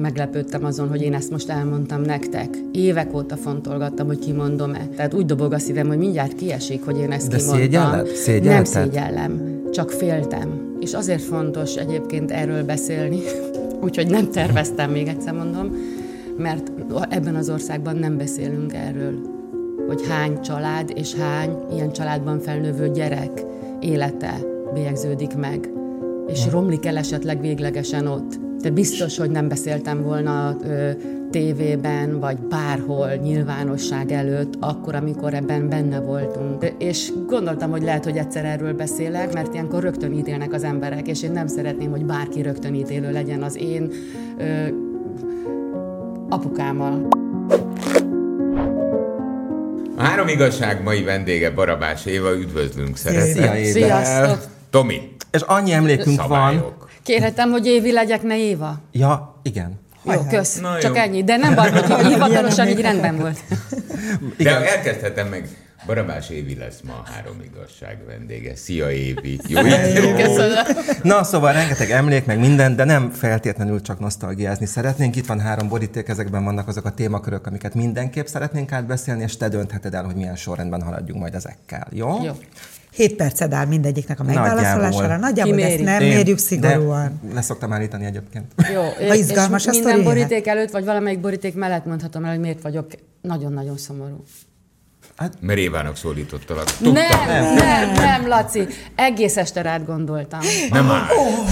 Meglepődtem azon, hogy én ezt most elmondtam nektek. Évek óta fontolgattam, hogy kimondom-e. Tehát úgy dobog a szívem, hogy mindjárt kiesik, hogy én ezt De kimondtam. szégyelled? Szégyellted? Nem szégyellem, csak féltem. És azért fontos egyébként erről beszélni, úgyhogy nem terveztem, még egyszer mondom, mert ebben az országban nem beszélünk erről, hogy hány család és hány ilyen családban felnövő gyerek élete bélyegződik meg, és romlik el esetleg véglegesen ott. De biztos, hogy nem beszéltem volna ö, tévében, vagy bárhol nyilvánosság előtt, akkor, amikor ebben benne voltunk. És gondoltam, hogy lehet, hogy egyszer erről beszélek, mert ilyenkor rögtön ítélnek az emberek, és én nem szeretném, hogy bárki rögtön ítélő legyen az én ö, apukámmal. A három igazság mai vendége Barabás Éva, üdvözlünk Szia, szeretettel. Éva. Sziasztok! Tomi, És annyi emlékünk van. szabályok. Kérhetem, hogy Évi legyek, ne Éva? Ja, igen. Jó, kösz. Na Csak jó. ennyi. De nem baj, hogy hivatalosan így rendben volt. De elkezdhetem meg, Barabás Évi lesz ma a három igazság vendége. Szia Évi! Jó, jó. Köszönöm. Na, szóval rengeteg emlék, meg minden, de nem feltétlenül csak nosztalgiázni szeretnénk. Itt van három boríték, ezekben vannak azok a témakörök, amiket mindenképp szeretnénk átbeszélni, és te döntheted el, hogy milyen sorrendben haladjunk majd ezekkel. Jó? Jó. 7 perced áll mindegyiknek a megválaszolására. Nagyjából. Nagyjából ezt nem Én- mérjük szigorúan. De leszoktam állítani egyébként. Jó, Ha izgalmas és a minden boríték előtt, vagy valamelyik boríték mellett mondhatom el, hogy miért vagyok nagyon-nagyon szomorú. Mert Évának szólítottalak. Tudtam. Nem, nem, nem, Laci. Egész este rád gondoltam. Nem áll.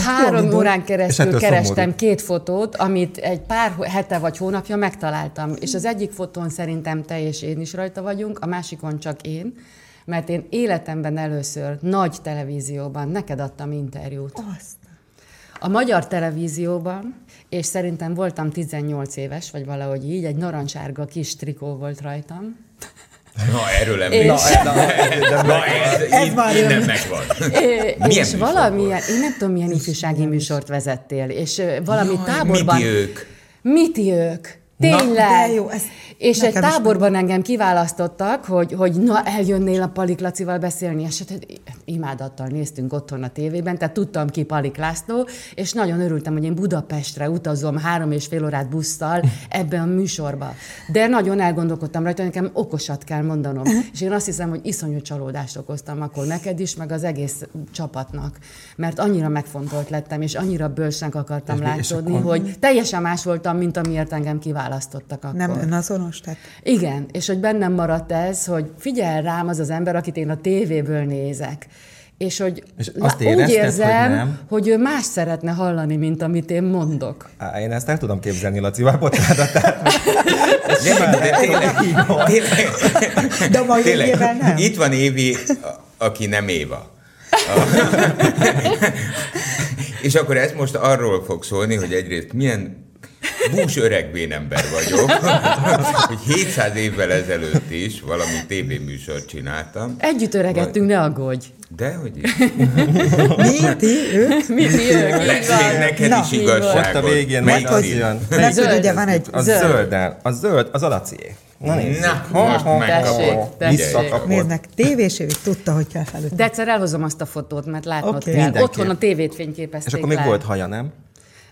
Három órán És keresztül kerestem szomorú. két fotót, amit egy pár hete vagy hónapja megtaláltam. És az egyik fotón szerintem te és én is rajta vagyunk, a másikon csak én, mert én életemben először nagy televízióban neked adtam interjút. Azt. A magyar televízióban, és szerintem voltam 18 éves, vagy valahogy így, egy narancsárga kis trikó volt rajtam. Na, erről emlékszem. És- Na, ez, már innen jön. megvan. É, Milyen és valamilyen, én nem tudom, milyen ifjúsági műsort vezettél, és valami Jaj, táborban... miti ők? Miti ők. Na, Tényleg. de jó, ez és egy táborban engem kiválasztottak, hogy, hogy na, eljönnél a Palik Lacival beszélni, és hát imádattal néztünk otthon a tévében, tehát tudtam ki Palik László, és nagyon örültem, hogy én Budapestre utazom három és fél órát busszal ebbe a műsorba. De nagyon elgondolkodtam rajta, hogy nekem okosat kell mondanom. És én azt hiszem, hogy iszonyú csalódást okoztam akkor neked is, meg az egész csapatnak. Mert annyira megfontolt lettem, és annyira bölcsnek akartam és látszódni, akkor- hogy teljesen más voltam, mint amiért engem kiválasztottak akkor. Nem önazonos? Tehát Igen, és hogy bennem maradt ez, hogy figyel rám az az ember, akit én a tévéből nézek. És hogy És azt úgy érezted, hogy érzem, nem? hogy ő más szeretne hallani, mint amit én mondok. Á, én ezt el tudom képzelni, Lacival, bocsánat. Tehát, De, de tényleg, tényleg, De a mai tényleg, évvel nem. itt van Évi, aki nem Éva. És akkor ez most arról fog szólni, hogy egyrészt milyen bús öreg ember vagyok, hogy 700 évvel ezelőtt is valami tévéműsort csináltam. Együtt öregettünk, ne aggódj. De hogy is. Mi, ti, ők? Mi ti ők? Lesz még neked Na. is igazságod. ott a végén Melyik az jön. Mert hogy Zöld. ugye van egy... A Zöld. zöld, a zöld, az a Lacié. Na nézzük. Na, most megkapod. Tessék, tessék. Visszakapod. Néznek, tévés évig tudta, hogy kell felütni. De egyszer elhozom azt a fotót, mert látnod Oké. kell. Otthon a tévét fényképezték És akkor még le. volt haja, nem?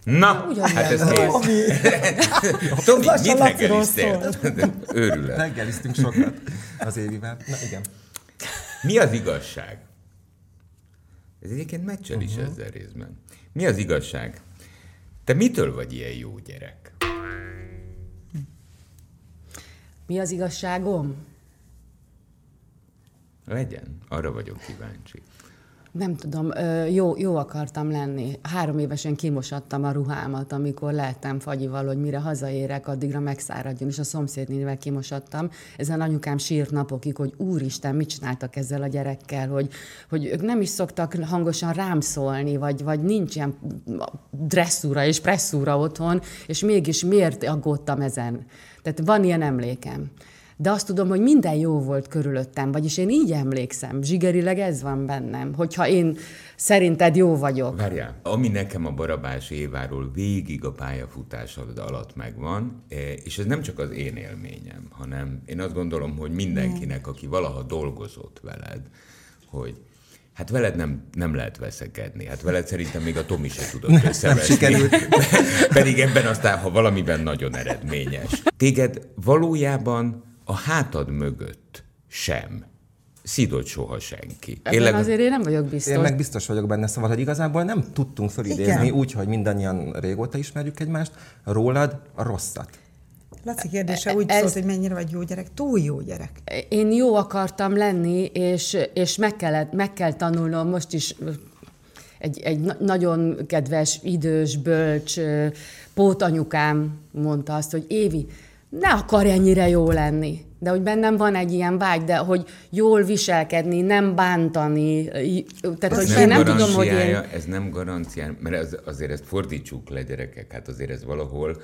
Na, Ugyanilyen hát ez volt. kész. Tomi, mit reggeliztél? Őrület. Reggeliztünk sokat az évivel. Na igen. Mi az igazság? Ez egyébként meccsel is ezzel részben. Mi az igazság? Te mitől vagy ilyen jó gyerek? Mi az igazságom? Legyen, arra vagyok kíváncsi. Nem tudom, jó, jó akartam lenni. Három évesen kimosattam a ruhámat, amikor lehettem fagyival, hogy mire hazaérek, addigra megszáradjon, és a szomszédnével kimosattam. Ezen anyukám sírt napokig, hogy úristen, mit csináltak ezzel a gyerekkel, hogy, hogy ők nem is szoktak hangosan rám szólni, vagy, vagy nincs ilyen dresszúra és presszúra otthon, és mégis miért aggódtam ezen. Tehát van ilyen emlékem. De azt tudom, hogy minden jó volt körülöttem, vagyis én így emlékszem, zsigerileg ez van bennem, hogyha én szerinted jó vagyok. Várjál, ami nekem a Barabás Éváról végig a pályafutásod alatt megvan, eh, és ez nem csak az én élményem, hanem én azt gondolom, hogy mindenkinek, aki valaha dolgozott veled, hogy Hát veled nem, nem lehet veszekedni. Hát veled szerintem még a Tomi se tudott összeveszni. sikerült. Pedig ebben aztán, ha valamiben nagyon eredményes. Téged valójában a hátad mögött sem szidott soha senki. Ebben leg- azért én nem vagyok biztos. Én meg biztos vagyok benne, szóval, hogy igazából nem tudtunk fölidézni Igen. úgy, hogy mindannyian régóta ismerjük egymást, rólad a rosszat. Laci kérdése úgy Ez- szólt, hogy mennyire vagy jó gyerek. Túl jó gyerek. Én jó akartam lenni, és, és meg, kellett, meg kell tanulnom most is egy, egy na- nagyon kedves, idős, bölcs pótanyukám mondta azt, hogy Évi, ne akarj ennyire jó lenni. De hogy bennem van egy ilyen vágy, de hogy jól viselkedni, nem bántani. Tehát, hogy Ez én nem tudom, hogy én... Ez nem garanciája, mert ez, azért ezt fordítsuk le, gyerekek, hát azért ez valahol,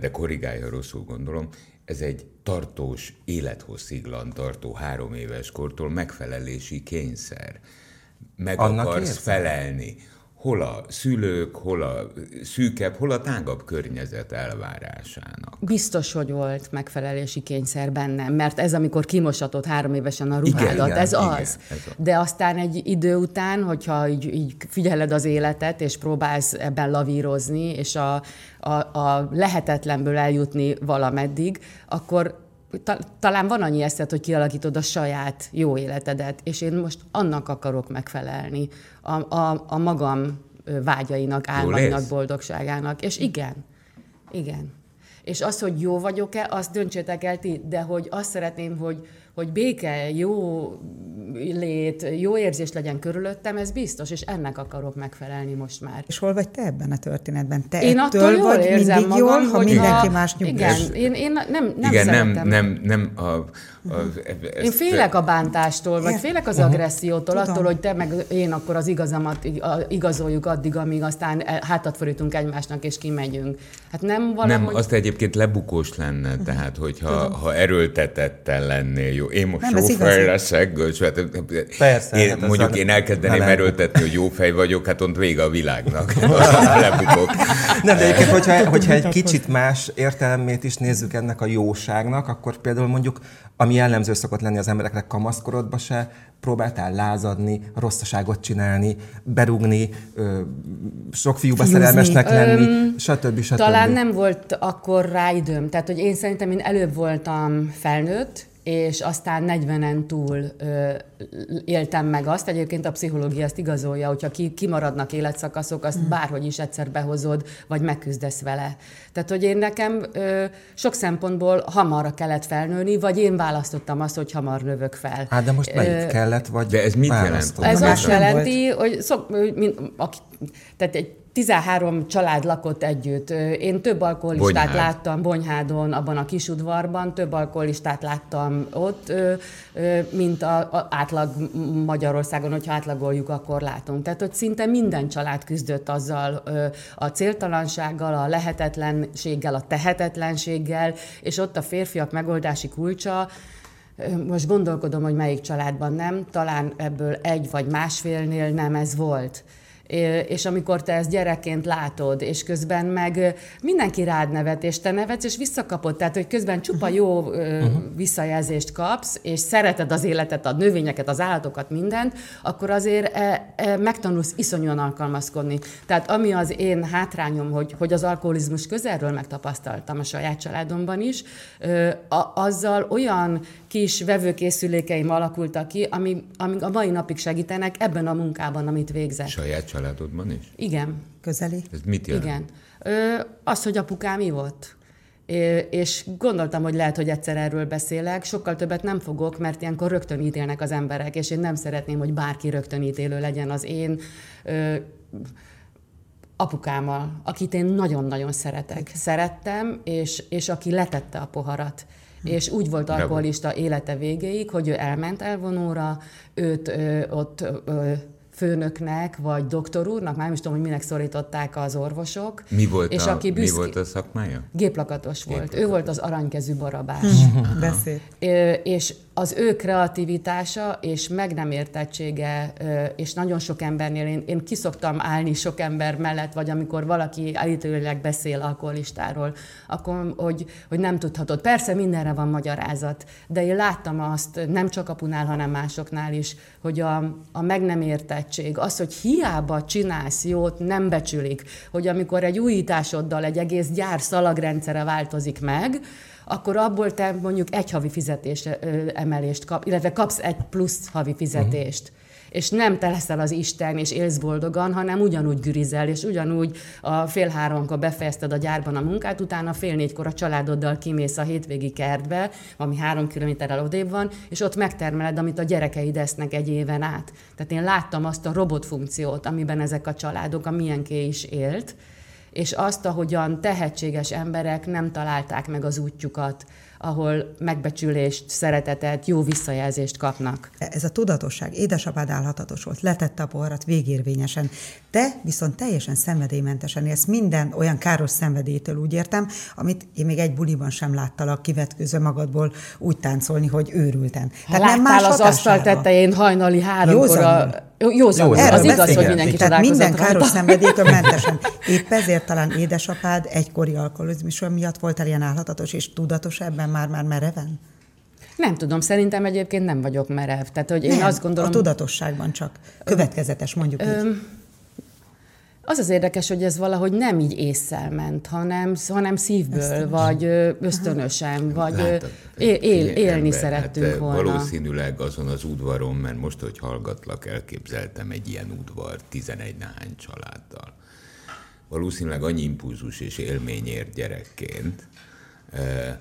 de korrigálja, rosszul gondolom, ez egy tartós, élethossziglan tartó három éves kortól megfelelési kényszer. Meg Annak akarsz érzed? felelni. Hol a szülők, hol a szűkebb, hol a tágabb környezet elvárásának. Biztos, hogy volt megfelelési kényszer bennem, mert ez, amikor kimosatott három évesen a ruhádat, igen, ez igen, az. ez az. De aztán egy idő után, hogyha így, így figyeled az életet, és próbálsz ebben lavírozni, és a, a, a lehetetlenből eljutni valameddig, akkor talán van annyi eszed, hogy kialakítod a saját jó életedet, és én most annak akarok megfelelni, a, a, a magam vágyainak, álmainak, boldogságának. És igen, igen. És az, hogy jó vagyok-e, azt döntsétek el ti, de hogy azt szeretném, hogy, hogy béke, jó lét, jó érzés legyen körülöttem, ez biztos, és ennek akarok megfelelni most már. És hol vagy te ebben a történetben? Te Én ettől attól jól vagy érzem mindig magam, jól, ha mindenki a, más nyugis. Igen, én, én nem, nem Igen, nem, nem, nem a, a, ezt, Én félek a bántástól, vagy félek az agressziótól, Tudom. attól, hogy te meg én akkor az igazamat igazoljuk addig, amíg aztán e- hátat fordítunk egymásnak, és kimegyünk. Hát nem valahogy... Nem, azt egyébként lebukós lenne, tehát hogyha ha erőltetettel lennél, jó, én most Nem, jó fej leszek, gős, hát, Persze, én, hát mondjuk én elkezdeném nem. erőltetni, hogy jó fej vagyok, hát ott vége a világnak. Lebukok. Nem, de egyébként, hogyha, hogyha egy kicsit más értelmét is nézzük ennek a jóságnak, akkor például mondjuk, ami jellemző szokott lenni az embereknek kamaszkorodban se, próbáltál lázadni, rosszaságot csinálni, berúgni, ö, sok fiúba Fiúzni. szerelmesnek lenni, stb. stb. Talán nem volt akkor rá időm. Tehát, hogy én szerintem én előbb voltam felnőtt, és aztán 40-en túl ö, éltem meg azt. Egyébként a pszichológia ezt igazolja, hogyha ki, kimaradnak életszakaszok, azt bárhogy is egyszer behozod, vagy megküzdesz vele. Tehát, hogy én nekem ö, sok szempontból hamarra kellett felnőni, vagy én választottam azt, hogy hamar növök fel. Hát de most melyik kellett, vagy De ez mit jelent? Ez azt jelenti, hogy szok, mint, aki, tehát egy 13 család lakott együtt. Én több alkoholistát Bonyhád. láttam Bonyhádon, abban a kisudvarban, több alkoholistát láttam ott, mint a, a átlag Magyarországon, hogyha átlagoljuk, akkor látunk. Tehát, hogy szinte minden család küzdött azzal a céltalansággal, a lehetetlenséggel, a tehetetlenséggel, és ott a férfiak megoldási kulcsa, most gondolkodom, hogy melyik családban nem, talán ebből egy vagy másfélnél nem ez volt. És amikor te ezt gyerekként látod, és közben meg mindenki rád nevet, és te nevetsz, és visszakapod, tehát hogy közben csupa jó ö, visszajelzést kapsz, és szereted az életet, a növényeket, az állatokat, mindent, akkor azért e, e, megtanulsz iszonyúan alkalmazkodni. Tehát ami az én hátrányom, hogy, hogy az alkoholizmus közelről megtapasztaltam a saját családomban is, a, azzal olyan kis vevőkészülékeim alakultak ki, ami, ami a mai napig segítenek ebben a munkában, amit végzek. Saját családodban is? Igen, Közeli. Ez mit jelent? igen. Ö, az, hogy apukám ivott. És gondoltam, hogy lehet, hogy egyszer erről beszélek. Sokkal többet nem fogok, mert ilyenkor rögtön ítélnek az emberek, és én nem szeretném, hogy bárki rögtön ítélő legyen az én ö, apukámmal, akit én nagyon-nagyon szeretek. Szerettem, és, és aki letette a poharat. És úgy volt alkoholista élete végéig, hogy ő elment elvonóra, őt ö, ott ö, főnöknek, vagy doktor úrnak, már nem is tudom, hogy minek szorították az orvosok. Mi volt, és a, aki mi büszke, volt a szakmája? Géplakatos volt. Ő volt az aranykezű barabás. Beszél. És az ő kreativitása és meg nem értettsége, és nagyon sok embernél, én, én kiszoktam állni sok ember mellett, vagy amikor valaki állítólag beszél alkoholistáról, akkor, hogy, hogy nem tudhatod. Persze mindenre van magyarázat, de én láttam azt, nem csak apunál, hanem másoknál is, hogy a, a meg nem értettség, az, hogy hiába csinálsz jót, nem becsülik, hogy amikor egy újításoddal egy egész gyár szalagrendszere változik meg, akkor abból te mondjuk egy havi fizetés emelést kap, illetve kapsz egy plusz havi fizetést. Uh-huh és nem te leszel az Isten, és élsz boldogan, hanem ugyanúgy gürizel, és ugyanúgy a fél háromkor befejezted a gyárban a munkát, utána fél négykor a családoddal kimész a hétvégi kertbe, ami három kilométerrel odébb van, és ott megtermeled, amit a gyerekeid esznek egy éven át. Tehát én láttam azt a robotfunkciót, amiben ezek a családok, a milyenké is élt, és azt, ahogyan tehetséges emberek nem találták meg az útjukat ahol megbecsülést, szeretetet, jó visszajelzést kapnak. Ez a tudatosság, édesapád állhatatos volt, letette a poharat végérvényesen. Te viszont teljesen szenvedélymentesen élsz minden olyan káros szenvedélytől, úgy értem, amit én még egy buliban sem láttalak kivetkőző magadból úgy táncolni, hogy őrülten. Tehát Láttál nem más az asztal tetején hajnali háromkor a jó, jó az igaz, hogy mindenki Tehát minden káros szenvedélytől mentesen. Épp ezért talán édesapád egykori alkoholizmus miatt voltál ilyen állhatatos és tudatos ebben már-már mereven? Nem tudom, szerintem egyébként nem vagyok merev. Tehát, hogy én nem, azt gondolom... a tudatosságban csak. Következetes, mondjuk ö, így. Az az érdekes, hogy ez valahogy nem így észszel ment, hanem, hanem szívből, ösztönösen. vagy ösztönösen, vagy Látod, él, él, élni ember, szerettünk hát, volna. Valószínűleg azon az udvaron, mert most, hogy hallgatlak, elképzeltem egy ilyen udvar 11 náhány családdal. Valószínűleg annyi impulzus és élmény ért gyerekként, eh,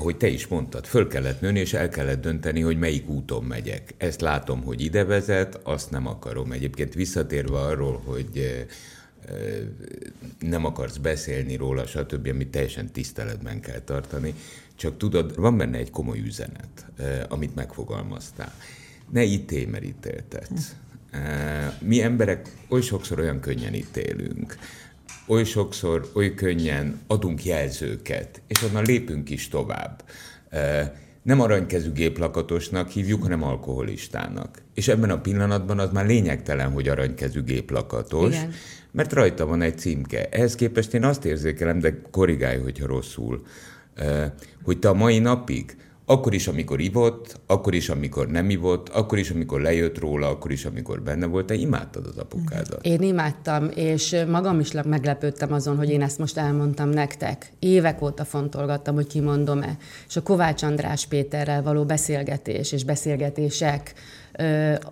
ahogy te is mondtad, föl kellett nőni, és el kellett dönteni, hogy melyik úton megyek. Ezt látom, hogy ide vezet, azt nem akarom. Egyébként visszatérve arról, hogy eh, eh, nem akarsz beszélni róla, stb., amit teljesen tiszteletben kell tartani, csak tudod, van benne egy komoly üzenet, eh, amit megfogalmaztál. Ne ítélj, mert ítéltetsz. Mi emberek oly sokszor olyan könnyen ítélünk oly sokszor, oly könnyen adunk jelzőket, és onnan lépünk is tovább. Nem aranykezű géplakatosnak hívjuk, hanem alkoholistának. És ebben a pillanatban az már lényegtelen, hogy aranykezű géplakatos, Igen. mert rajta van egy címke. Ehhez képest én azt érzékelem, de korrigálj, hogyha rosszul, hogy te a mai napig akkor is, amikor ivott, akkor is, amikor nem ivott, akkor is, amikor lejött róla, akkor is, amikor benne volt, te imádtad az apukádat. Én imádtam, és magam is meglepődtem azon, hogy én ezt most elmondtam nektek. Évek óta fontolgattam, hogy kimondom-e. És a Kovács András Péterrel való beszélgetés és beszélgetések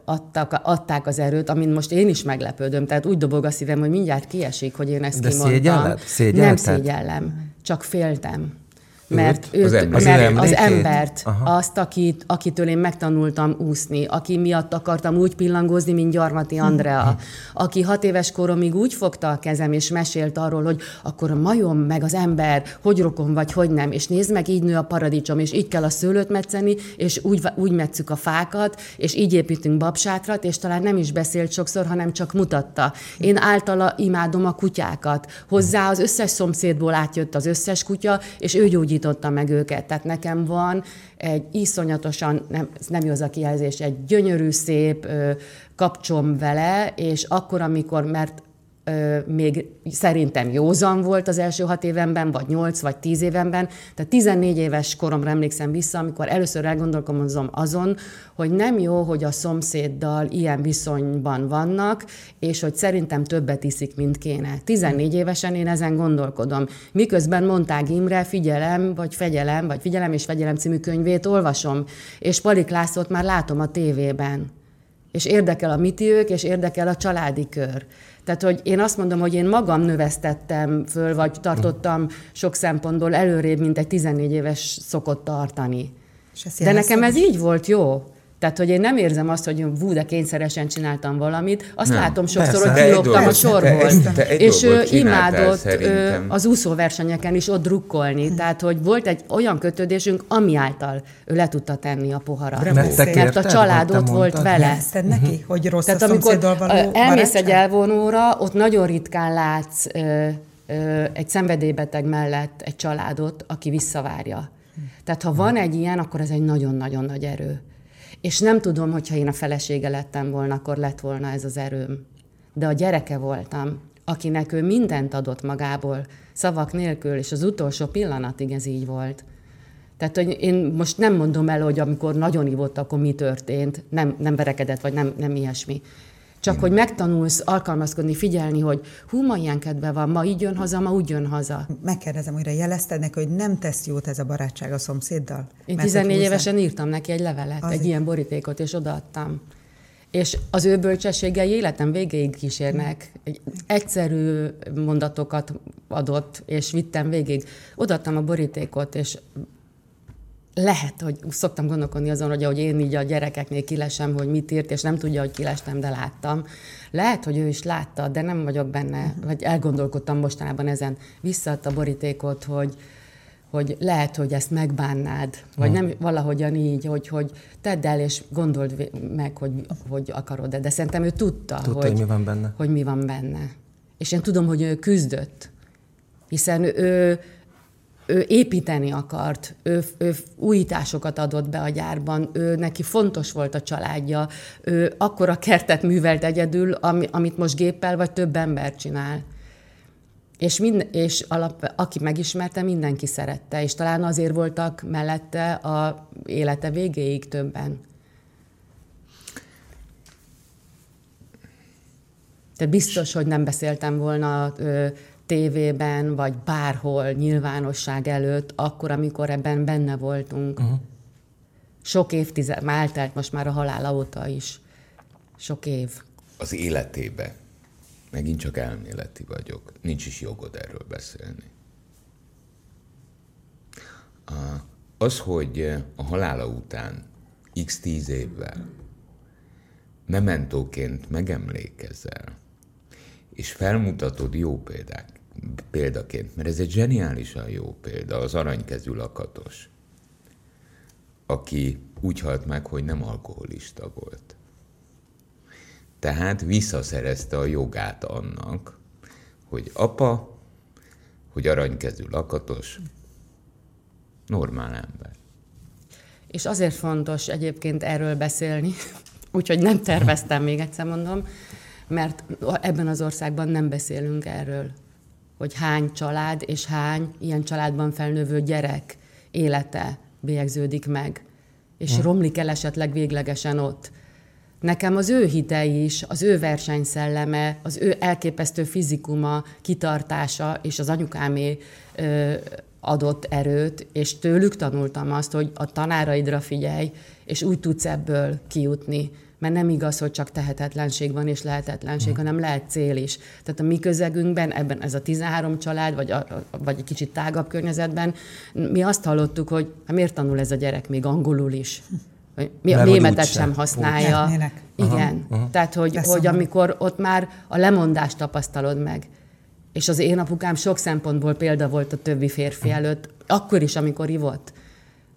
adtak, adták az erőt, amin most én is meglepődöm. Tehát úgy dobog a szívem, hogy mindjárt kiesik, hogy én ezt De kimondtam. Szégyelled? Szégyellted? Nem szégyellem, csak féltem mert, őt, az, ember. mert az, az embert, Aha. azt, akit, akitől én megtanultam úszni, aki miatt akartam úgy pillangózni, mint Gyarmati Andrea, hm. aki hat éves koromig úgy fogta a kezem, és mesélt arról, hogy akkor a majom, meg az ember, hogy rokon vagy, hogy nem, és nézd meg, így nő a paradicsom, és így kell a szőlőt metszeni, és úgy, úgy metszük a fákat, és így építünk babsátrat, és talán nem is beszélt sokszor, hanem csak mutatta. Én általa imádom a kutyákat. Hozzá az összes szomszédból átjött az összes kutya, és ő gyógyít gyógyította meg őket. Tehát nekem van egy iszonyatosan, nem, nem jó az a kijelzés, egy gyönyörű, szép kapcsom vele, és akkor, amikor, mert még szerintem józan volt az első hat évenben, vagy nyolc, vagy tíz évenben. Tehát 14 éves koromra emlékszem vissza, amikor először elgondolkozom azon, hogy nem jó, hogy a szomszéddal ilyen viszonyban vannak, és hogy szerintem többet iszik, mint kéne. 14 évesen én ezen gondolkodom. Miközben mondták Imre, figyelem, vagy fegyelem, vagy figyelem és fegyelem című könyvét olvasom, és Palik Lászlót már látom a tévében. És érdekel a mitiők, és érdekel a családi kör. Tehát, hogy én azt mondom, hogy én magam növesztettem föl, vagy tartottam sok szempontból előrébb, mint egy 14 éves szokott tartani. De nekem ez így volt jó. Tehát, hogy én nem érzem azt, hogy vú, de kényszeresen csináltam valamit, azt nem, látom sokszor, persze, hogy kilógtam a sorból. Te, te, és ő imádott szerintem. az úszóversenyeken is ott drukkolni. Tehát, hogy volt egy olyan kötődésünk, ami által ő le tudta tenni a poharat. Mert, mert a család ott volt vele. Neki, hogy rossz Tehát, a amikor való elmész egy elvonóra, ott nagyon ritkán látsz ö, ö, egy szenvedélybeteg mellett egy családot, aki visszavárja Tehát ha van egy ilyen, akkor ez egy nagyon-nagyon nagy erő. És nem tudom, hogyha én a felesége lettem volna, akkor lett volna ez az erőm. De a gyereke voltam, akinek ő mindent adott magából, szavak nélkül, és az utolsó pillanatig ez így volt. Tehát, hogy én most nem mondom el, hogy amikor nagyon ivott, akkor mi történt, nem, nem verekedett, vagy nem, nem ilyesmi. Csak Igen. hogy megtanulsz alkalmazkodni, figyelni, hogy hú, ma ilyen kedve van, ma így jön haza, ma úgy jön haza. Megkérdezem újra, jelezted neki, hogy nem tesz jót ez a barátság a szomszéddal? Én Mert 14 évesen írtam neki egy levelet, Azért. egy ilyen borítékot, és odaadtam. És az ő bölcsességei életem végéig kísérnek. Egy egyszerű mondatokat adott, és vittem végig. Odaadtam a borítékot, és lehet, hogy szoktam gondolkodni azon, hogy ahogy én így a gyerekeknél kilesem, hogy mit írt, és nem tudja, hogy kilestem, de láttam. Lehet, hogy ő is látta, de nem vagyok benne, vagy elgondolkodtam mostanában ezen. Visszaadta a borítékot, hogy, hogy lehet, hogy ezt megbánnád, vagy nem valahogyan így, hogy, hogy tedd el, és gondold meg, hogy, hogy akarod -e. De szerintem ő tudta, tudta hogy, hogy mi van benne. Hogy mi van benne. És én tudom, hogy ő küzdött, hiszen ő, ő építeni akart, ő, ő újításokat adott be a gyárban, ő neki fontos volt a családja, ő akkora kertet művelt egyedül, ami, amit most géppel vagy több ember csinál. És, mind, és alap, aki megismerte, mindenki szerette, és talán azért voltak mellette a élete végéig többen. Tehát biztos, hogy nem beszéltem volna ö, tévében, vagy bárhol, nyilvánosság előtt, akkor, amikor ebben benne voltunk. Uh-huh. Sok évtized, már eltelt most már a halála óta is. Sok év. Az életébe megint csak elméleti vagyok. Nincs is jogod erről beszélni. Az, hogy a halála után x tíz évvel mementóként megemlékezel, és felmutatod jó példák, példaként, mert ez egy zseniálisan jó példa, az aranykezű lakatos, aki úgy halt meg, hogy nem alkoholista volt. Tehát visszaszerezte a jogát annak, hogy apa, hogy aranykezű lakatos, normál ember. És azért fontos egyébként erről beszélni, úgyhogy nem terveztem, még egyszer mondom, mert ebben az országban nem beszélünk erről, hogy hány család és hány ilyen családban felnövő gyerek élete bélyegződik meg, és hmm. romlik el esetleg véglegesen ott. Nekem az ő hitei is, az ő versenyszelleme, az ő elképesztő fizikuma, kitartása és az anyukámé ö, adott erőt, és tőlük tanultam azt, hogy a tanáraidra figyelj, és úgy tudsz ebből kijutni. Mert nem igaz, hogy csak tehetetlenség van és lehetetlenség, hmm. hanem lehet cél is. Tehát a mi közegünkben, ebben ez a 13 család, vagy, a, vagy egy kicsit tágabb környezetben, mi azt hallottuk, hogy hát miért tanul ez a gyerek még angolul is? mi a németet sem használja. Igen. Aha, aha. Tehát, hogy, hogy amikor ott már a lemondást tapasztalod meg, és az én apukám sok szempontból példa volt a többi férfi előtt, akkor is, amikor ivott.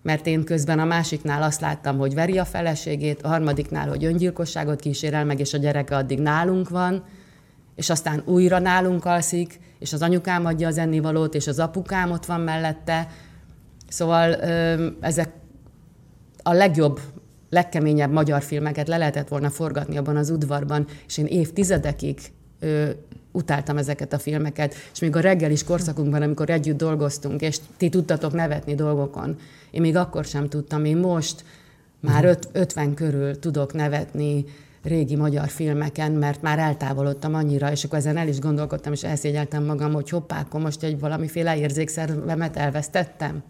Mert én közben a másiknál azt láttam, hogy veri a feleségét, a harmadiknál, hogy öngyilkosságot kísérel meg, és a gyereke addig nálunk van, és aztán újra nálunk alszik, és az anyukám adja az ennivalót, és az apukám ott van mellette. Szóval ezek a legjobb, legkeményebb magyar filmeket le lehetett volna forgatni abban az udvarban, és én évtizedekig utáltam ezeket a filmeket, és még a reggelis korszakunkban, amikor együtt dolgoztunk, és ti tudtatok nevetni dolgokon, én még akkor sem tudtam, én most már öt, 50 körül tudok nevetni régi magyar filmeken, mert már eltávolodtam annyira, és akkor ezen el is gondolkodtam, és elszégyeltem magam, hogy hoppá, akkor most egy valamiféle érzékszervemet elvesztettem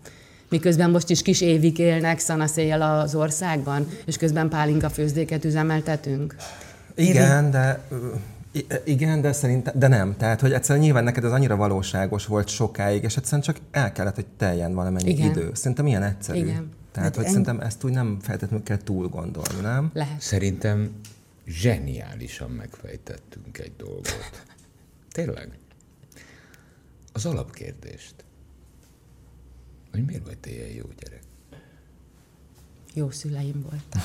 miközben most is kis évig élnek szanaszéjjel az országban, és közben pálinka főzdéket üzemeltetünk. Igen, de igen, de szerintem, de nem. Tehát, hogy egyszerűen nyilván neked ez annyira valóságos volt sokáig, és egyszerűen csak el kellett, hogy teljen valamennyi Igen. idő. Szerintem ilyen egyszerű. Igen. Tehát, hát hogy en... szerintem ezt úgy nem feltétlenül kell túl gondolni, nem? Lehet. Szerintem zseniálisan megfejtettünk egy dolgot. Tényleg. Az alapkérdést hogy miért vagy te ilyen jó gyerek? Jó szüleim voltak.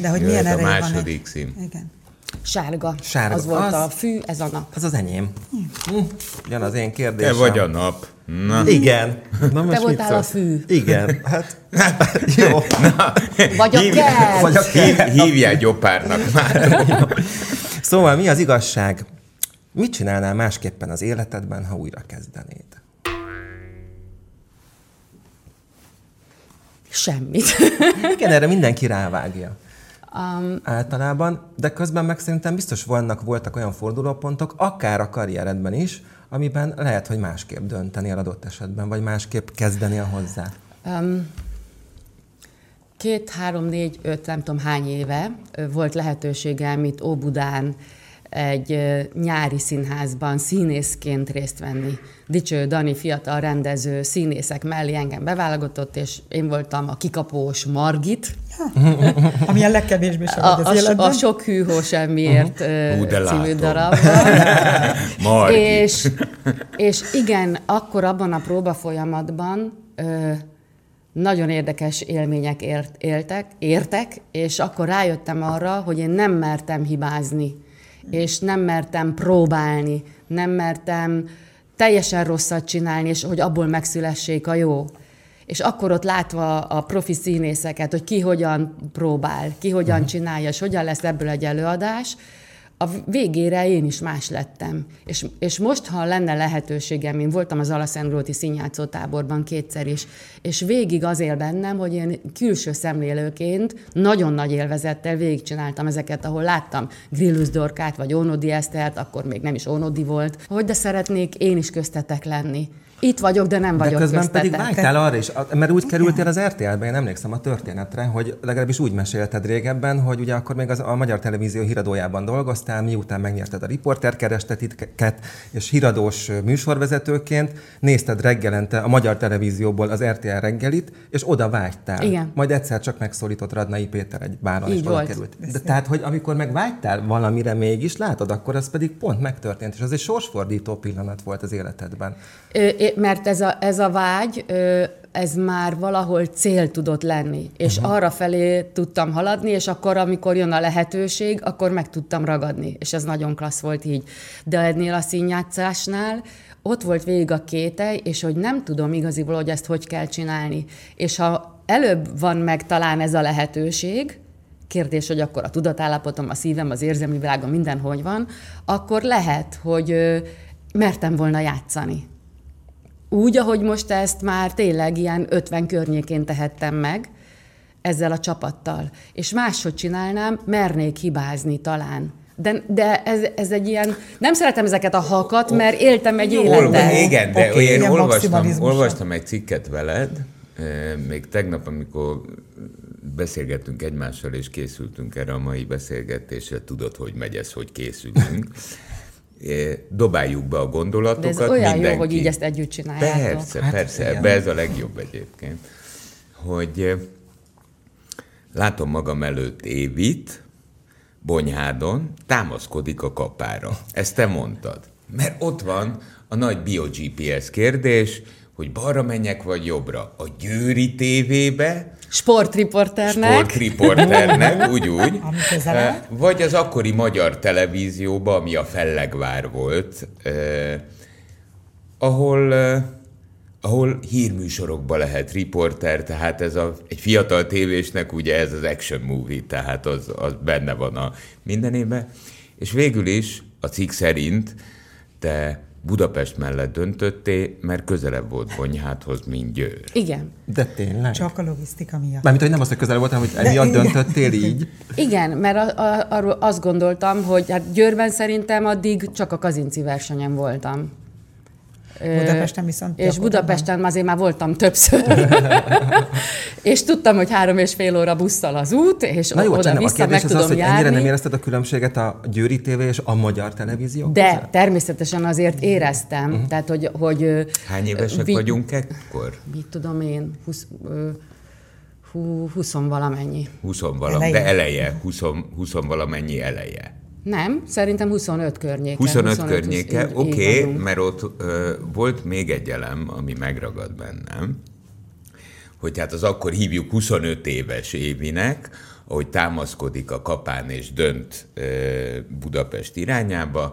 De hogy milyen a második van szín. Igen. Sárga. Sárga. Az volt Az- a fű, ez a nap. Az az enyém. Hm, Jön az én Te kérdésem. vagy a nap. Na. Igen. Na most Te voltál a fű. Igen. Hát, jó. Vagy a Hívj- kert. Vagy a Hív, hívjál gyopárnak már. Szóval mi az igazság? Mit csinálnál másképpen az életedben, ha újra kezdenéd? Semmit. Igen, erre mindenki rávágja. Um, Általában, de közben meg szerintem biztos vannak, voltak olyan fordulópontok, akár a karrieredben is, amiben lehet, hogy másképp döntenél adott esetben, vagy másképp kezdenél hozzá. um, két, három, négy, öt, nem tudom hány éve volt lehetőségem itt Óbudán egy nyári színházban színészként részt venni. Dicső Dani fiatal rendező színészek mellé engem beválogatott, és én voltam a kikapós Margit, Ami a legkevésbé sem a, a, az a életben. sok hűhó semmiért uh Hú, de című darabban. Margit. És, és igen, akkor abban a próba folyamatban ö, nagyon érdekes élmények ért, éltek, értek, és akkor rájöttem arra, hogy én nem mertem hibázni, és nem mertem próbálni, nem mertem teljesen rosszat csinálni, és hogy abból megszülessék a jó. És akkor ott látva a profi színészeket, hogy ki hogyan próbál, ki hogyan csinálja, és hogyan lesz ebből egy előadás, a végére én is más lettem. És, és most, ha lenne lehetőségem, én voltam az Alaszendróti színjátszó táborban kétszer is, és végig az él bennem, hogy én külső szemlélőként nagyon nagy élvezettel végigcsináltam ezeket, ahol láttam Grillus Dorkát, vagy Ónodi Esztert, akkor még nem is Ónodi volt, hogy de szeretnék én is köztetek lenni. Itt vagyok, de nem De vagyok közben köztetek. pedig vágytál arra is, mert úgy kerültél az RTL-be, én emlékszem a történetre, hogy legalábbis úgy mesélted régebben, hogy ugye akkor még az, a Magyar Televízió híradójában dolgoztál, miután megnyerted a riporter kerestetitket, és híradós műsorvezetőként nézted reggelente a Magyar Televízióból az RTL reggelit, és oda vágytál. Igen. Majd egyszer csak megszólított Radnai Péter egy báron, és Így oda volt. került. De tehát, hogy amikor meg vágytál valamire mégis, látod, akkor az pedig pont megtörtént, és az egy sorsfordító pillanat volt az életedben. Ö, é- Mert ez a, ez a vágy, ez már valahol cél tudott lenni, és uh-huh. arra felé tudtam haladni, és akkor, amikor jön a lehetőség, akkor meg tudtam ragadni, és ez nagyon klassz volt így. De ennél a színjátszásnál ott volt végig a kételj, és hogy nem tudom igaziból, hogy ezt hogy kell csinálni. És ha előbb van meg talán ez a lehetőség, kérdés, hogy akkor a tudatállapotom, a szívem, az érzelmi világom mindenhogy van, akkor lehet, hogy mertem volna játszani. Úgy, ahogy most ezt már tényleg ilyen 50 környékén tehettem meg, ezzel a csapattal. És máshogy csinálnám, mernék hibázni talán. De, de ez, ez egy ilyen, nem szeretem ezeket a hakat, mert éltem egy életet. igen, de okay, én olvastam, olvastam egy cikket veled, eh, még tegnap, amikor beszélgettünk egymással, és készültünk erre a mai beszélgetésre, tudod, hogy megy ez, hogy készülünk. Dobáljuk be a De gondolatokat. ez olyan mindenki. jó, hogy így ezt együtt csináljátok. Persze, Hát persze, igen. ebbe ez a legjobb egyébként. Hogy látom magam előtt Évit, Bonyhádon, támaszkodik a kapára. Ezt te mondtad. Mert ott van a nagy bio-GPS kérdés, hogy balra menjek, vagy jobbra. A Győri tévébe, Sportriporternek. sportriporternek, úgy úgy, eh, vagy az akkori magyar televízióba, ami a Fellegvár volt, eh, ahol, eh, ahol hírműsorokba lehet riporter, tehát ez a, egy fiatal tévésnek ugye ez az action movie, tehát az, az benne van a mindenébe. És végül is a cikk szerint te Budapest mellett döntöttél, mert közelebb volt Bonyhádhoz, mint Győr. Igen. De tényleg? Csak a logisztika miatt. Mármint, hogy nem az, hogy közel voltam, hogy emiatt igen. döntöttél így. Igen, mert a, a, arról azt gondoltam, hogy hát Győrben szerintem addig csak a kazinci versenyen voltam. Budapesten viszont És gyakorlatban. Budapesten azért már voltam többször. és tudtam, hogy három és fél óra busszal az út, és Na jó, csak nem, a oda-vissza meg kérdés az tudom az, hogy járni. ennyire nem érezted a különbséget a Győri TV és a magyar televízió De között? természetesen azért éreztem, uh-huh. tehát hogy... hogy Hány évesek vi- vagyunk ekkor? Mit tudom én, 20, ö, hú, 20 valamennyi. 20 valam, Eleje. de eleje, 20, 20 valamennyi eleje. Nem, szerintem 25 környéke. 25 környéke, így- így oké, okay, mert ott ö, volt még egy elem, ami megragad bennem, hogy hát az akkor hívjuk 25 éves évinek, ahogy támaszkodik a kapán és dönt Budapest irányába.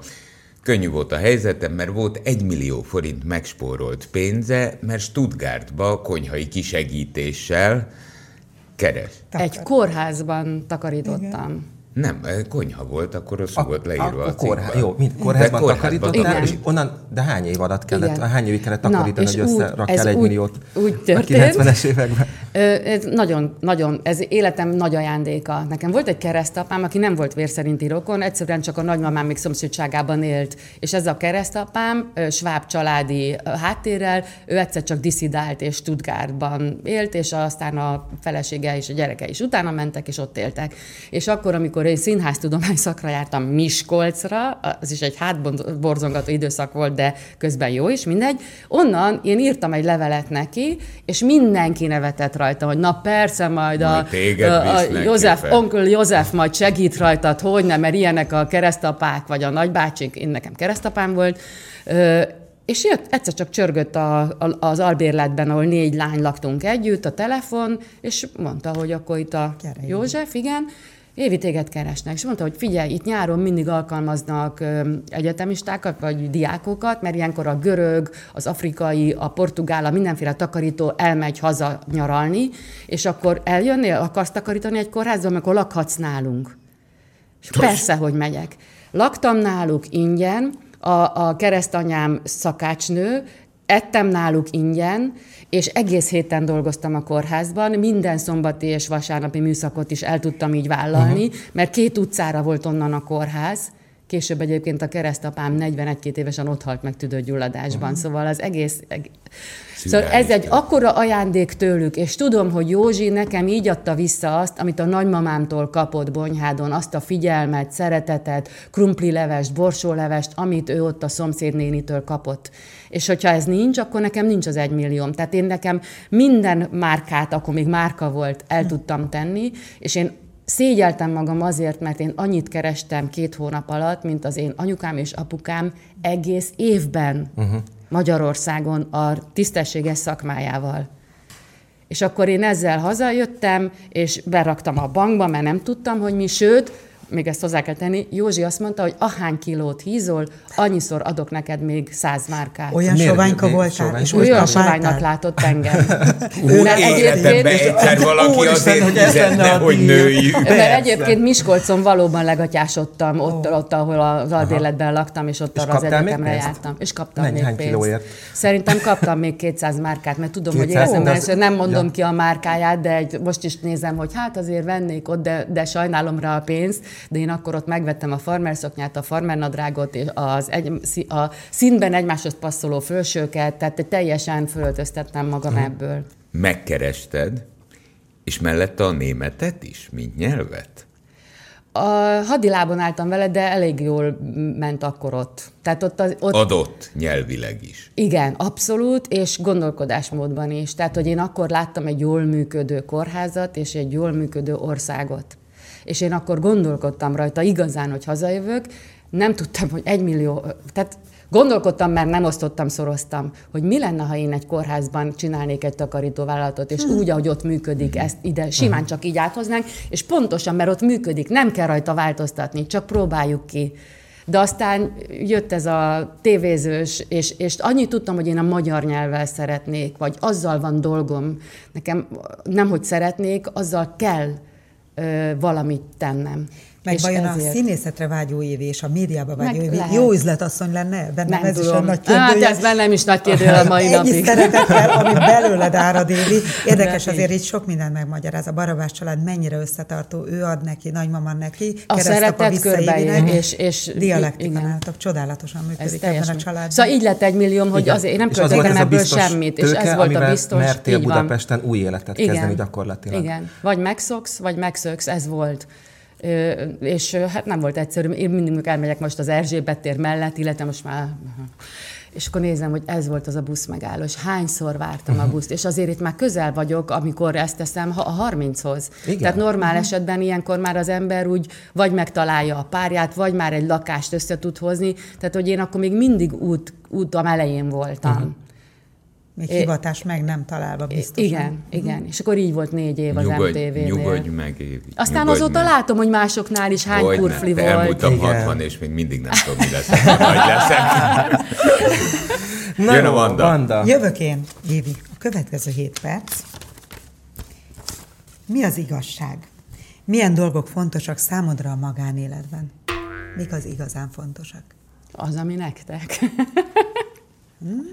Könnyű volt a helyzetem, mert volt egy millió forint megspórolt pénze, mert Stuttgartba konyhai kisegítéssel keres. Egy kórházban takarítottam. Igen. Nem, konyha volt, akkor rosszul a, volt leírva a, a, kórház, Jó, mind, kórházban, takarítottál, és onnan, de hány év alatt kellett, Igen. hány évig kellett takarítani, Na, hogy összerakjál egy milliót úgy történt, a 90-es években? Ez nagyon, nagyon, ez életem nagy ajándéka. Nekem volt egy keresztapám, aki nem volt vérszerinti rokon, egyszerűen csak a nagymamám még szomszédságában élt. És ez a keresztapám, sváb családi háttérrel, ő egyszer csak diszidált és Stuttgartban élt, és aztán a felesége és a gyereke is utána mentek, és ott éltek. És akkor, amikor én színháztudomány szakra jártam Miskolcra, az is egy hátborzongató időszak volt, de közben jó is, mindegy. Onnan én írtam egy levelet neki, és mindenki nevetett rajta, hogy na persze majd a, a, a József, onkel József majd segít rajtad, hogy nem, mert ilyenek a keresztapák, vagy a nagybácsik, én nekem keresztapám volt, és jött, egyszer csak csörgött a, a, az albérletben, ahol négy lány laktunk együtt, a telefon, és mondta, hogy akkor itt a Gyere, József, igen, Évi téged keresnek, és mondta, hogy figyelj, itt nyáron mindig alkalmaznak egyetemistákat, vagy diákokat, mert ilyenkor a görög, az afrikai, a portugál, a mindenféle takarító elmegy haza nyaralni, és akkor eljönnél, akarsz takarítani egy kórházba, amikor lakhatsz nálunk. És persze, hogy megyek. Laktam náluk ingyen, a, a keresztanyám szakácsnő, ettem náluk ingyen, és egész héten dolgoztam a kórházban, minden szombati és vasárnapi műszakot is el tudtam így vállalni, uh-huh. mert két utcára volt onnan a kórház, Később egyébként a keresztapám 41 évesen ott halt meg tüdőgyulladásban, uh-huh. szóval az egész... egész... Szóval ez egy akkora ajándék tőlük, és tudom, hogy Józsi nekem így adta vissza azt, amit a nagymamámtól kapott Bonyhádon, azt a figyelmet, szeretetet, krumplilevest, borsólevest, amit ő ott a szomszédnénitől kapott. És hogyha ez nincs, akkor nekem nincs az egymillióm. Tehát én nekem minden márkát, akkor még márka volt, el tudtam tenni, és én szégyeltem magam azért, mert én annyit kerestem két hónap alatt, mint az én anyukám és apukám egész évben uh-huh. Magyarországon a tisztességes szakmájával. És akkor én ezzel hazajöttem, és beraktam a bankba, mert nem tudtam, hogy mi, sőt, még ezt hozzá kell tenni, Józsi azt mondta, hogy ahány kilót hízol, annyiszor adok neked még száz márkát. Olyan Miért? soványka voltál? Sovány? És olyan soványnak látott engem. Mert egyébként, egyszer valaki azért hogy üzenne, hogy női. Mert egyébként Miskolcon valóban legatyásodtam, ott, ott ahol az albérletben laktam, és ott arra az egyetemre jártam. És kaptam Mennyi, még pénzt. Kilóért? Szerintem kaptam még 200 márkát, mert tudom, 200? hogy érzem, hogy nem mondom ki a márkáját, de most is nézem, hogy hát azért vennék ott, de, de sajnálom rá a pénzt de én akkor ott megvettem a farmer szoknyát, a farmer nadrágot, és az egy, a színben egymáshoz passzoló fölsőket, tehát teljesen fölöltöztettem magam hmm. ebből. Megkerested, és mellette a németet is, mint nyelvet? A hadilában álltam vele, de elég jól ment akkor ott. Tehát ott, az, ott Adott nyelvileg is. Igen, abszolút, és gondolkodásmódban is. Tehát, hogy én akkor láttam egy jól működő kórházat és egy jól működő országot és én akkor gondolkodtam rajta igazán, hogy hazajövök, nem tudtam, hogy egy millió, tehát Gondolkodtam, mert nem osztottam, szoroztam, hogy mi lenne, ha én egy kórházban csinálnék egy takarítóvállalatot, és úgy, ahogy ott működik, ezt ide simán csak így áthoznánk, és pontosan, mert ott működik, nem kell rajta változtatni, csak próbáljuk ki. De aztán jött ez a tévézős, és, és annyit tudtam, hogy én a magyar nyelvvel szeretnék, vagy azzal van dolgom. Nekem nem, hogy szeretnék, azzal kell valamit tennem. Meg és vajon ezért... a színészetre vágyó évi és a médiába vágyó évi jó üzletasszony lenne? Bennem nem ez tudom. is a nagy kérdője. Hát ez bennem is nagy kérdő a mai napig. Ennyi szeretettel, ami belőled árad évi. Érdekes De azért így sok mindent megmagyaráz. A Barabás család mennyire összetartó, ő ad neki, nagymama neki, a szeretet körbeér, és, és dialektikon álltak, csodálatosan működik ebben a családban. Szóval így lett egy millióm, hogy azért én nem költöttem ebből semmit, és ez volt a biztos. Mertél Budapesten új életet kezdeni gyakorlatilag. Igen, vagy megszoksz, vagy megszöksz, ez volt és hát nem volt egyszerű. Én mindig elmegyek most az Erzsébet tér mellett, illetve most már... És akkor nézem, hogy ez volt az a busz megálló, és hányszor vártam a buszt, és azért itt már közel vagyok, amikor ezt teszem a 30-hoz. Igen. Tehát normál uh-huh. esetben ilyenkor már az ember úgy vagy megtalálja a párját, vagy már egy lakást össze tud hozni, tehát hogy én akkor még mindig út, útam elején voltam. Uh-huh. Még hivatás meg nem találva biztos. Igen, igen. És akkor így volt négy év az Nyugodj, MTV-nél. nyugodj meg, Évi. Aztán nyugodj azóta meg. látom, hogy másoknál is hány Hogyne, kurfli volt. elmúltam Igen. 60, és még mindig nem tudom, mi lesz, nagy leszek. Na Jön a Vanda. Vanda. Jövök én, Évi. A következő 7 perc. Mi az igazság? Milyen dolgok fontosak számodra a magánéletben? Mik az igazán fontosak? Az, ami nektek.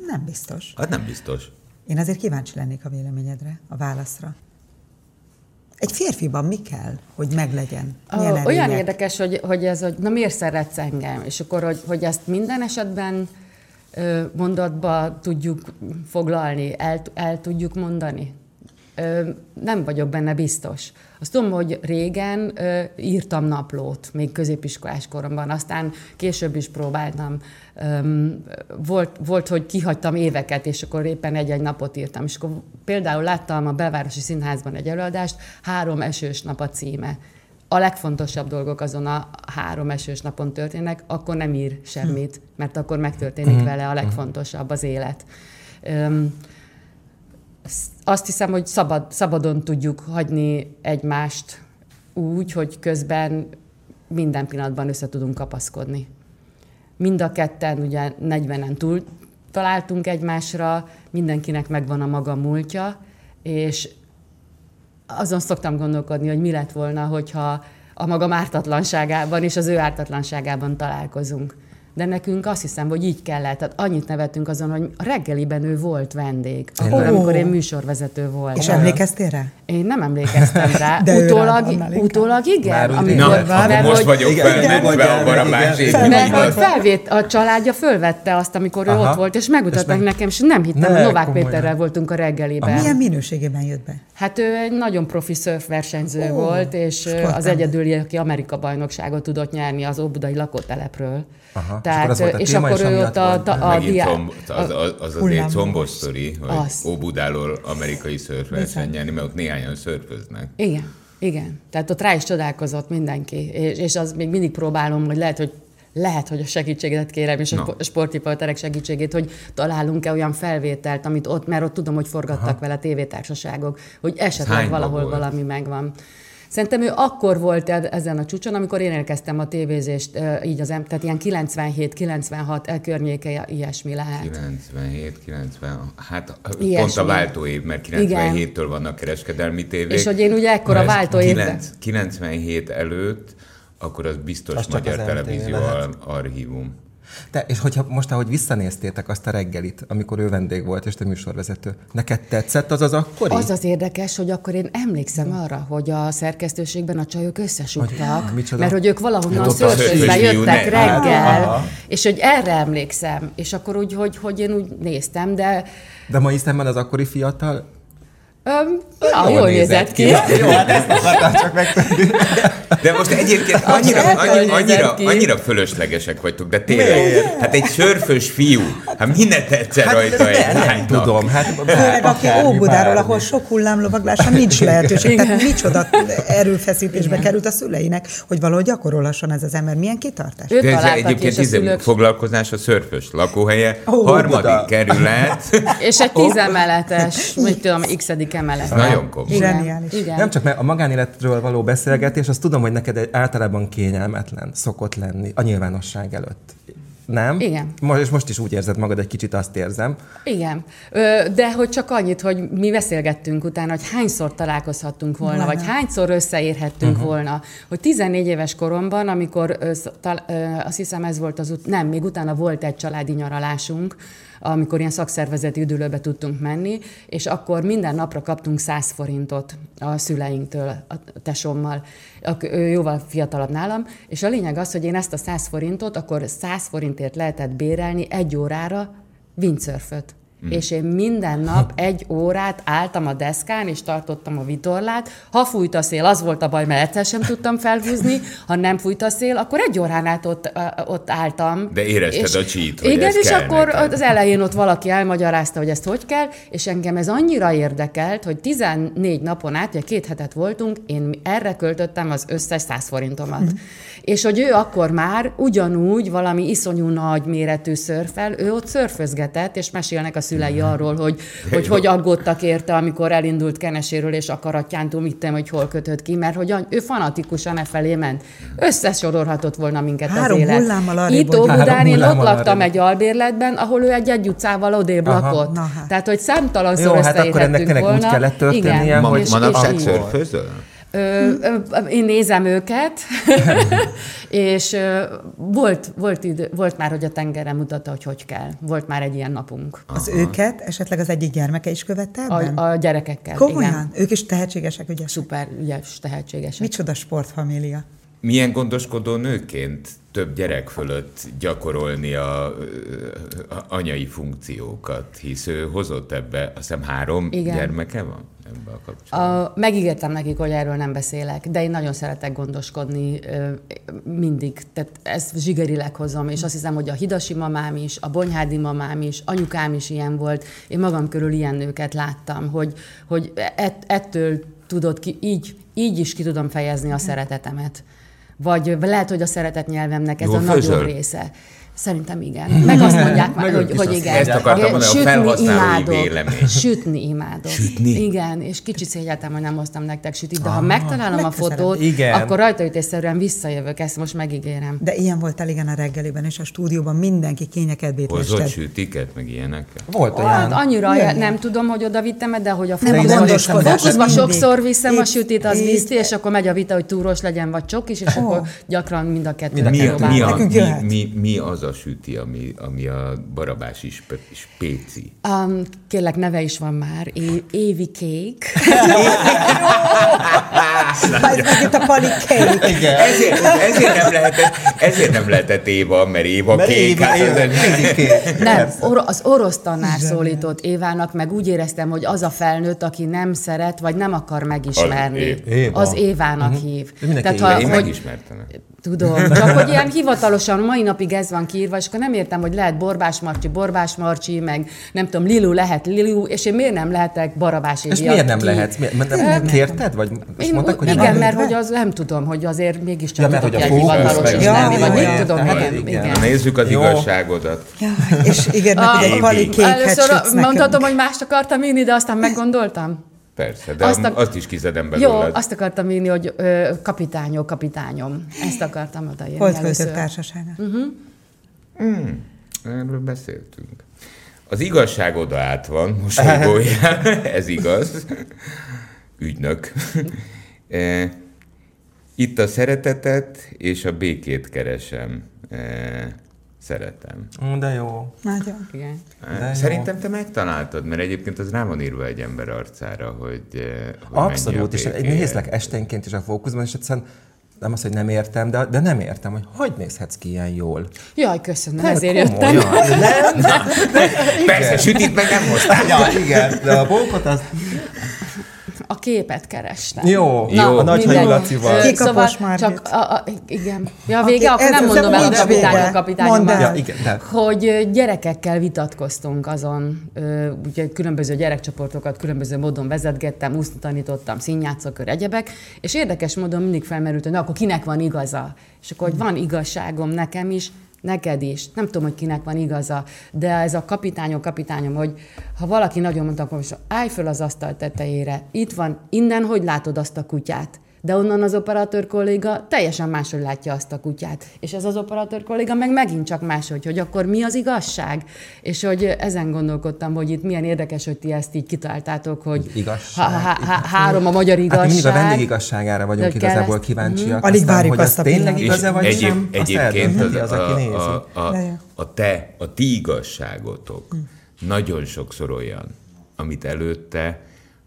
Nem biztos. Hát nem biztos. Én azért kíváncsi lennék a véleményedre, a válaszra. Egy férfiban mi kell, hogy meglegyen? Milyen Ö, Olyan erények? érdekes, hogy, hogy ez, hogy na miért szeretsz engem? És akkor, hogy, hogy ezt minden esetben mondatba tudjuk foglalni, el, el tudjuk mondani? Ö, nem vagyok benne biztos. Azt tudom, hogy régen ö, írtam naplót, még középiskolás koromban, aztán később is próbáltam. Öm, volt, volt, hogy kihagytam éveket, és akkor éppen egy-egy napot írtam. És akkor például láttam a Belvárosi Színházban egy előadást, Három esős nap a címe a legfontosabb dolgok azon a három esős napon történnek, akkor nem ír semmit, mert akkor megtörténik vele a legfontosabb, az élet. Sz- azt hiszem, hogy szabad, szabadon tudjuk hagyni egymást úgy, hogy közben minden pillanatban össze tudunk kapaszkodni. Mind a ketten ugye 40-en túl találtunk egymásra, mindenkinek megvan a maga múltja, és azon szoktam gondolkodni, hogy mi lett volna, hogyha a maga ártatlanságában és az ő ártatlanságában találkozunk. De nekünk azt hiszem, hogy így kellett. Tehát annyit nevettünk azon, hogy a reggeliben ő volt vendég, akkor, amikor én műsorvezető voltam. És emlékeztél rá? Én nem emlékeztem rá. De ő utólag, inkább. utólag igen. Már amikor, Na, akkor mert most vagyok Igen, felmentve mondjál abban a másik. Mert hogy felvét, a családja fölvette azt, amikor ő Aha. ott volt, és megmutatta És meg- nekem, és nem hittem, Ne, Novák komolyan. Péterrel voltunk a reggeliben. Milyen minőségében jött be? Hát ő egy nagyon profi szörfversenyző Ó, volt, és ö, az egyedüli, aki Amerika bajnokságot tudott nyerni az óbudai lakótelepről. Aha, és Tehát, akkor a és téma, akkor és ő ott a, a, a comb, az, az, az azért combos sztori, hogy Az. Óbudáról amerikai szörfverseny nyerni, mert ott néhányan szörföznek. Igen, igen. Tehát ott rá is csodálkozott mindenki, és, és az még mindig próbálom, hogy lehet, hogy lehet, hogy a segítséget kérem, és a no. sportriporterek segítségét, hogy találunk-e olyan felvételt, amit ott, mert ott tudom, hogy forgattak Aha. vele tévétársaságok, hogy esetleg valahol volt? valami megvan. Szerintem ő akkor volt e- ezen a csúcson, amikor én elkezdtem a tévézést, így az, tehát ilyen 97-96 e környéke ilyesmi lehet. 97, 90, hát Ilyesmi. pont a váltóév, mert 97-től vannak kereskedelmi tévék. És hogy én ugye ekkor a váltóévben- 9 97 előtt, akkor az biztos Az csak magyar televízió lehet. ar- archívum. Te, és hogyha most, ahogy visszanéztétek azt a reggelit, amikor ő vendég volt, és te műsorvezető, neked tetszett az az akkori? Az az érdekes, hogy akkor én emlékszem arra, hogy a szerkesztőségben a csajok Hogy- micsoda? mert hogy ők valahonnan fiú, jöttek reggel, Aha. és hogy erre emlékszem, és akkor úgy, hogy, hogy én úgy néztem, de De mai szemben az akkori fiatal... öm, ja, jól nézett ki. Jó, hát ezt akartam csak megtenni. De most egyébként annyira, annyira, ki. annyira fölöslegesek vagytok, de tényleg, Miért? hát egy sörfös fiú, hát minden egyszer rajta egy nem lánynak. tudom, hát Főleg aki Óbudáról, ahol sok hullámlovaglása nincs lehetőség. Tehát micsoda erőfeszítésbe került a szüleinek, hogy valahogy gyakorolhasson ez az ember. Milyen kitartás? Ő De ez ki, egyébként izé, szülők, foglalkozás a szörfös lakóhelye, Ó, harmadik Buda. kerület. és egy tízemeletes, mit tudom, x emelet. Nagyon komoly. Igen, Zseniális. Igen. Nem csak mert a magánéletről való beszélgetés, azt tudom, hogy neked egy általában kényelmetlen szokott lenni a nyilvánosság előtt. Nem? Igen. Most, és most is úgy érzed magad, egy kicsit azt érzem. Igen, Ö, de hogy csak annyit, hogy mi beszélgettünk utána, hogy hányszor találkozhattunk volna, Volna. vagy hányszor összeérhettünk uh-huh. volna. Hogy 14 éves koromban, amikor ö, tal, ö, azt hiszem ez volt az ut- nem, még utána volt egy családi nyaralásunk, amikor ilyen szakszervezeti üdülőbe tudtunk menni, és akkor minden napra kaptunk 100 forintot a szüleinktől, a tesommal. Ő jóval fiatalabb nálam, és a lényeg az, hogy én ezt a 100 forintot, akkor 100 forintért lehetett bérelni egy órára windsurföt. Mm. És én minden nap egy órát álltam a deszkán, és tartottam a vitorlát. Ha fújt a szél, az volt a baj, mert egyszer sem tudtam felhúzni. Ha nem fújt a szél, akkor egy órán át ott, ott álltam. De érezted a cheat, hogy Igen, és akkor neked. az elején ott valaki elmagyarázta, hogy ezt hogy kell, és engem ez annyira érdekelt, hogy 14 napon át, ugye két hetet voltunk, én erre költöttem az összes 100 forintomat. Mhm. És hogy ő akkor már ugyanúgy valami iszonyú nagy méretű szörfel, ő ott szörfözgetett, és mesélnek a szüleim, szülei arról, hogy hogy, hogy aggódtak érte, amikor elindult Keneséről, és akaratjántól mit hogy hol kötött ki, mert hogy ő fanatikusan e felé ment. Összesorolhatott volna minket Három az élet. hullámmal Itt. Óbudán én ott laktam egy albérletben, ahol ő egy egy utcával odébb Aha. lakott. Hát. Tehát, hogy számtalanszor Jó, hát akkor ennek tényleg úgy volna. kellett történnie, Igen, hogy- manapság szörfözöl? Ö, ö, én nézem őket, és ö, volt, volt, idő, volt már, hogy a tengerre mutatta, hogy hogy kell. Volt már egy ilyen napunk. Az őket esetleg az egyik gyermeke is követte ebben? A, a gyerekekkel. Komolyan? Igen. Ők is tehetségesek, ugye? Szuper, ügyes, tehetségesek. Micsoda sportfamília. Milyen gondoskodó nőként több gyerek fölött gyakorolni a, a anyai funkciókat, hisz ő hozott ebbe, azt hiszem három Igen. gyermeke van ebbe a kapcsolatban. A, megígértem nekik, hogy erről nem beszélek, de én nagyon szeretek gondoskodni mindig. Tehát ezt zsigerileg hozom, és azt hiszem, hogy a hidasi mamám is, a bonyhádi mamám is, anyukám is ilyen volt. Én magam körül ilyen nőket láttam, hogy, hogy ett, ettől tudod ki, így, így is ki tudom fejezni a szeretetemet. Vagy lehet, hogy a szeretet nyelvemnek ez Jó, a nagyobb fözöl. része. Szerintem igen. Meg azt mondják már, hogy, hogy igen. Ezt akartam mondani, a Sütni felhasználói imádok. vélemény. Sütni imádok. Sütni? Igen, és kicsit szégyeltem, hogy nem hoztam nektek sütit, de ha megtalálom a fotót, Igen. akkor rajtaütésszerűen visszajövök, ezt most megígérem. De ilyen voltál igen a reggeliben, és a stúdióban mindenki kényekedvét Hozott lested. sütiket, meg ilyenekkel? Volt Hát olyan. annyira Jaj. nem tudom, hogy oda vittem de hogy a Nem, a fókuszba, sokszor viszem a Itt- sütit, az viszti, és akkor megy a vita, hogy túros legyen, vagy csokis, és akkor gyakran mind a kettő Mind a Mi, mi, a, mi, mi az a süti, ami, ami a barabás is spéci? Um, kérlek, neve is van már, É- Évi Cake. Ez itt a pali cake. Igen. Ezért, ezért, nem lehetett, ezért nem lehetett Éva, mert Éva Mert kék. Évi, hát Évi kék. Nem, or- az orosz tanár szólított Évának, meg úgy éreztem, hogy az a felnőtt, aki nem szeret, vagy nem akar megismerni. Az Éva. Az Évának hív. Mindenki Tehát, Én ha, hogy, megismertem. tudom, csak hogy ilyen hivatalosan mai napig ez van kiírva, és akkor nem értem, hogy lehet Borbás Marcsi, Borbás Marcsi, meg nem tudom, Lilu lehet Lilu, és én miért nem lehetek Barabás És miért nem aki- lehet? Miért- mert nem Kérted? Vagy Én, mondták, hogy igen, nem? mert hogy az nem tudom, hogy azért mégiscsak Ja, mert tudok hogy a ilyen fókusz, hivatalos meg ismerni, minden, vagy jó, mit tudom, igen, igen. igen. Nézzük az Jó. igazságodat. És ígérnek, hogy egy pali Évi. kéket Először sütsz nekünk. mondhatom, hogy mást akartam írni, de aztán meggondoltam. Persze, de Azt a- azt is kizedem Jó, belőled. azt akartam írni, hogy ö, kapitányok, kapitányom. Ezt akartam odaírni Holdköltők először. társasága. Erről beszéltünk. Az igazság oda át van, mosolygójál, ez igaz. Ügynök. Eh, Itt a szeretetet és a békét keresem. Eh, Szeretem. De jó. Nagyon. Igen. De jó. Szerintem te megtaláltad, mert egyébként az rá van írva egy ember arcára, hogy, hogy Abszolút, a és békéje. nézlek esténként is a fókuszban, és egyszerűen nem az, hogy nem értem, de, de nem értem, hogy hogy nézhetsz ki ilyen jól. Jaj, köszönöm, Nem, ezért jöttem. komolyan. Nem, nem, Persze, sütit meg nem hoztál. ja, igen, de a bókot az... A képet kerestem. Jó, Jó. a nagy mindegy. Lacival. Szóval Margit. csak, a, a, igen. Ja, a vége, Aki- akkor ez- nem ez mondom el a kapitányom. Mondd el. Ja, igen, de hogy gyerekekkel vitatkoztunk azon, ugye különböző gyerekcsoportokat különböző módon vezetgettem, úszni tanítottam, színjátszókör, egyebek, és érdekes módon mindig felmerült, hogy na, akkor kinek van igaza. És akkor, hogy van igazságom nekem is, neked is. Nem tudom, hogy kinek van igaza, de ez a kapitányom, kapitányom, hogy ha valaki nagyon mondta, akkor most állj föl az asztal tetejére, itt van, innen hogy látod azt a kutyát? De onnan az operatőr kolléga teljesen máshogy látja azt a kutyát. És ez az operatőr kolléga meg megint csak máshogy, hogy akkor mi az igazság? És hogy ezen gondolkodtam, hogy itt milyen érdekes, hogy ti ezt így kitaláltátok, hogy Igazság. Ha, ha, ha, három a magyar igazság. Hát mi mindig a vendég igazságára vagyunk igazából ezt- kíváncsiak. Alig várjuk hogy azt az a tényleg igaza vagy egyéb, sem, azt egyébként az, az, aki a, nézi. a, a, Jaj. a, te, a ti igazságotok nagyon sokszor olyan, amit előtte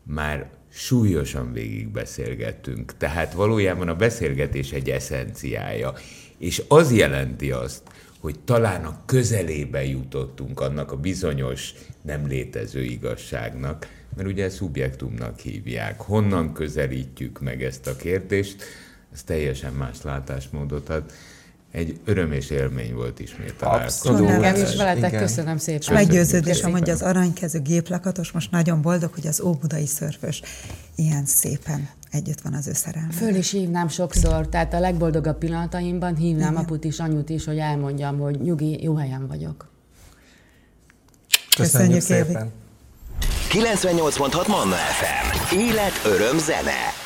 már súlyosan végigbeszélgettünk. Tehát valójában a beszélgetés egy eszenciája. És az jelenti azt, hogy talán a közelébe jutottunk annak a bizonyos nem létező igazságnak, mert ugye szubjektumnak hívják. Honnan közelítjük meg ezt a kérdést, ez teljesen más látásmódot ad. Egy öröm és élmény volt ismét találkozni. Abszolút. Nekem is veletek Igen. köszönöm szépen. És meggyőződésem, Köszönöm. hogy az aranykezű géplakatos most nagyon boldog, hogy az óbudai szörfös ilyen szépen együtt van az ő szerelme. Föl is hívnám sokszor, tehát a legboldogabb pillanataimban hívnám aput is, anyut is, hogy elmondjam, hogy nyugi, jó helyen vagyok. Köszönjük, Köszönjük szépen. 98.6 Manna FM. Élet, öröm, zene.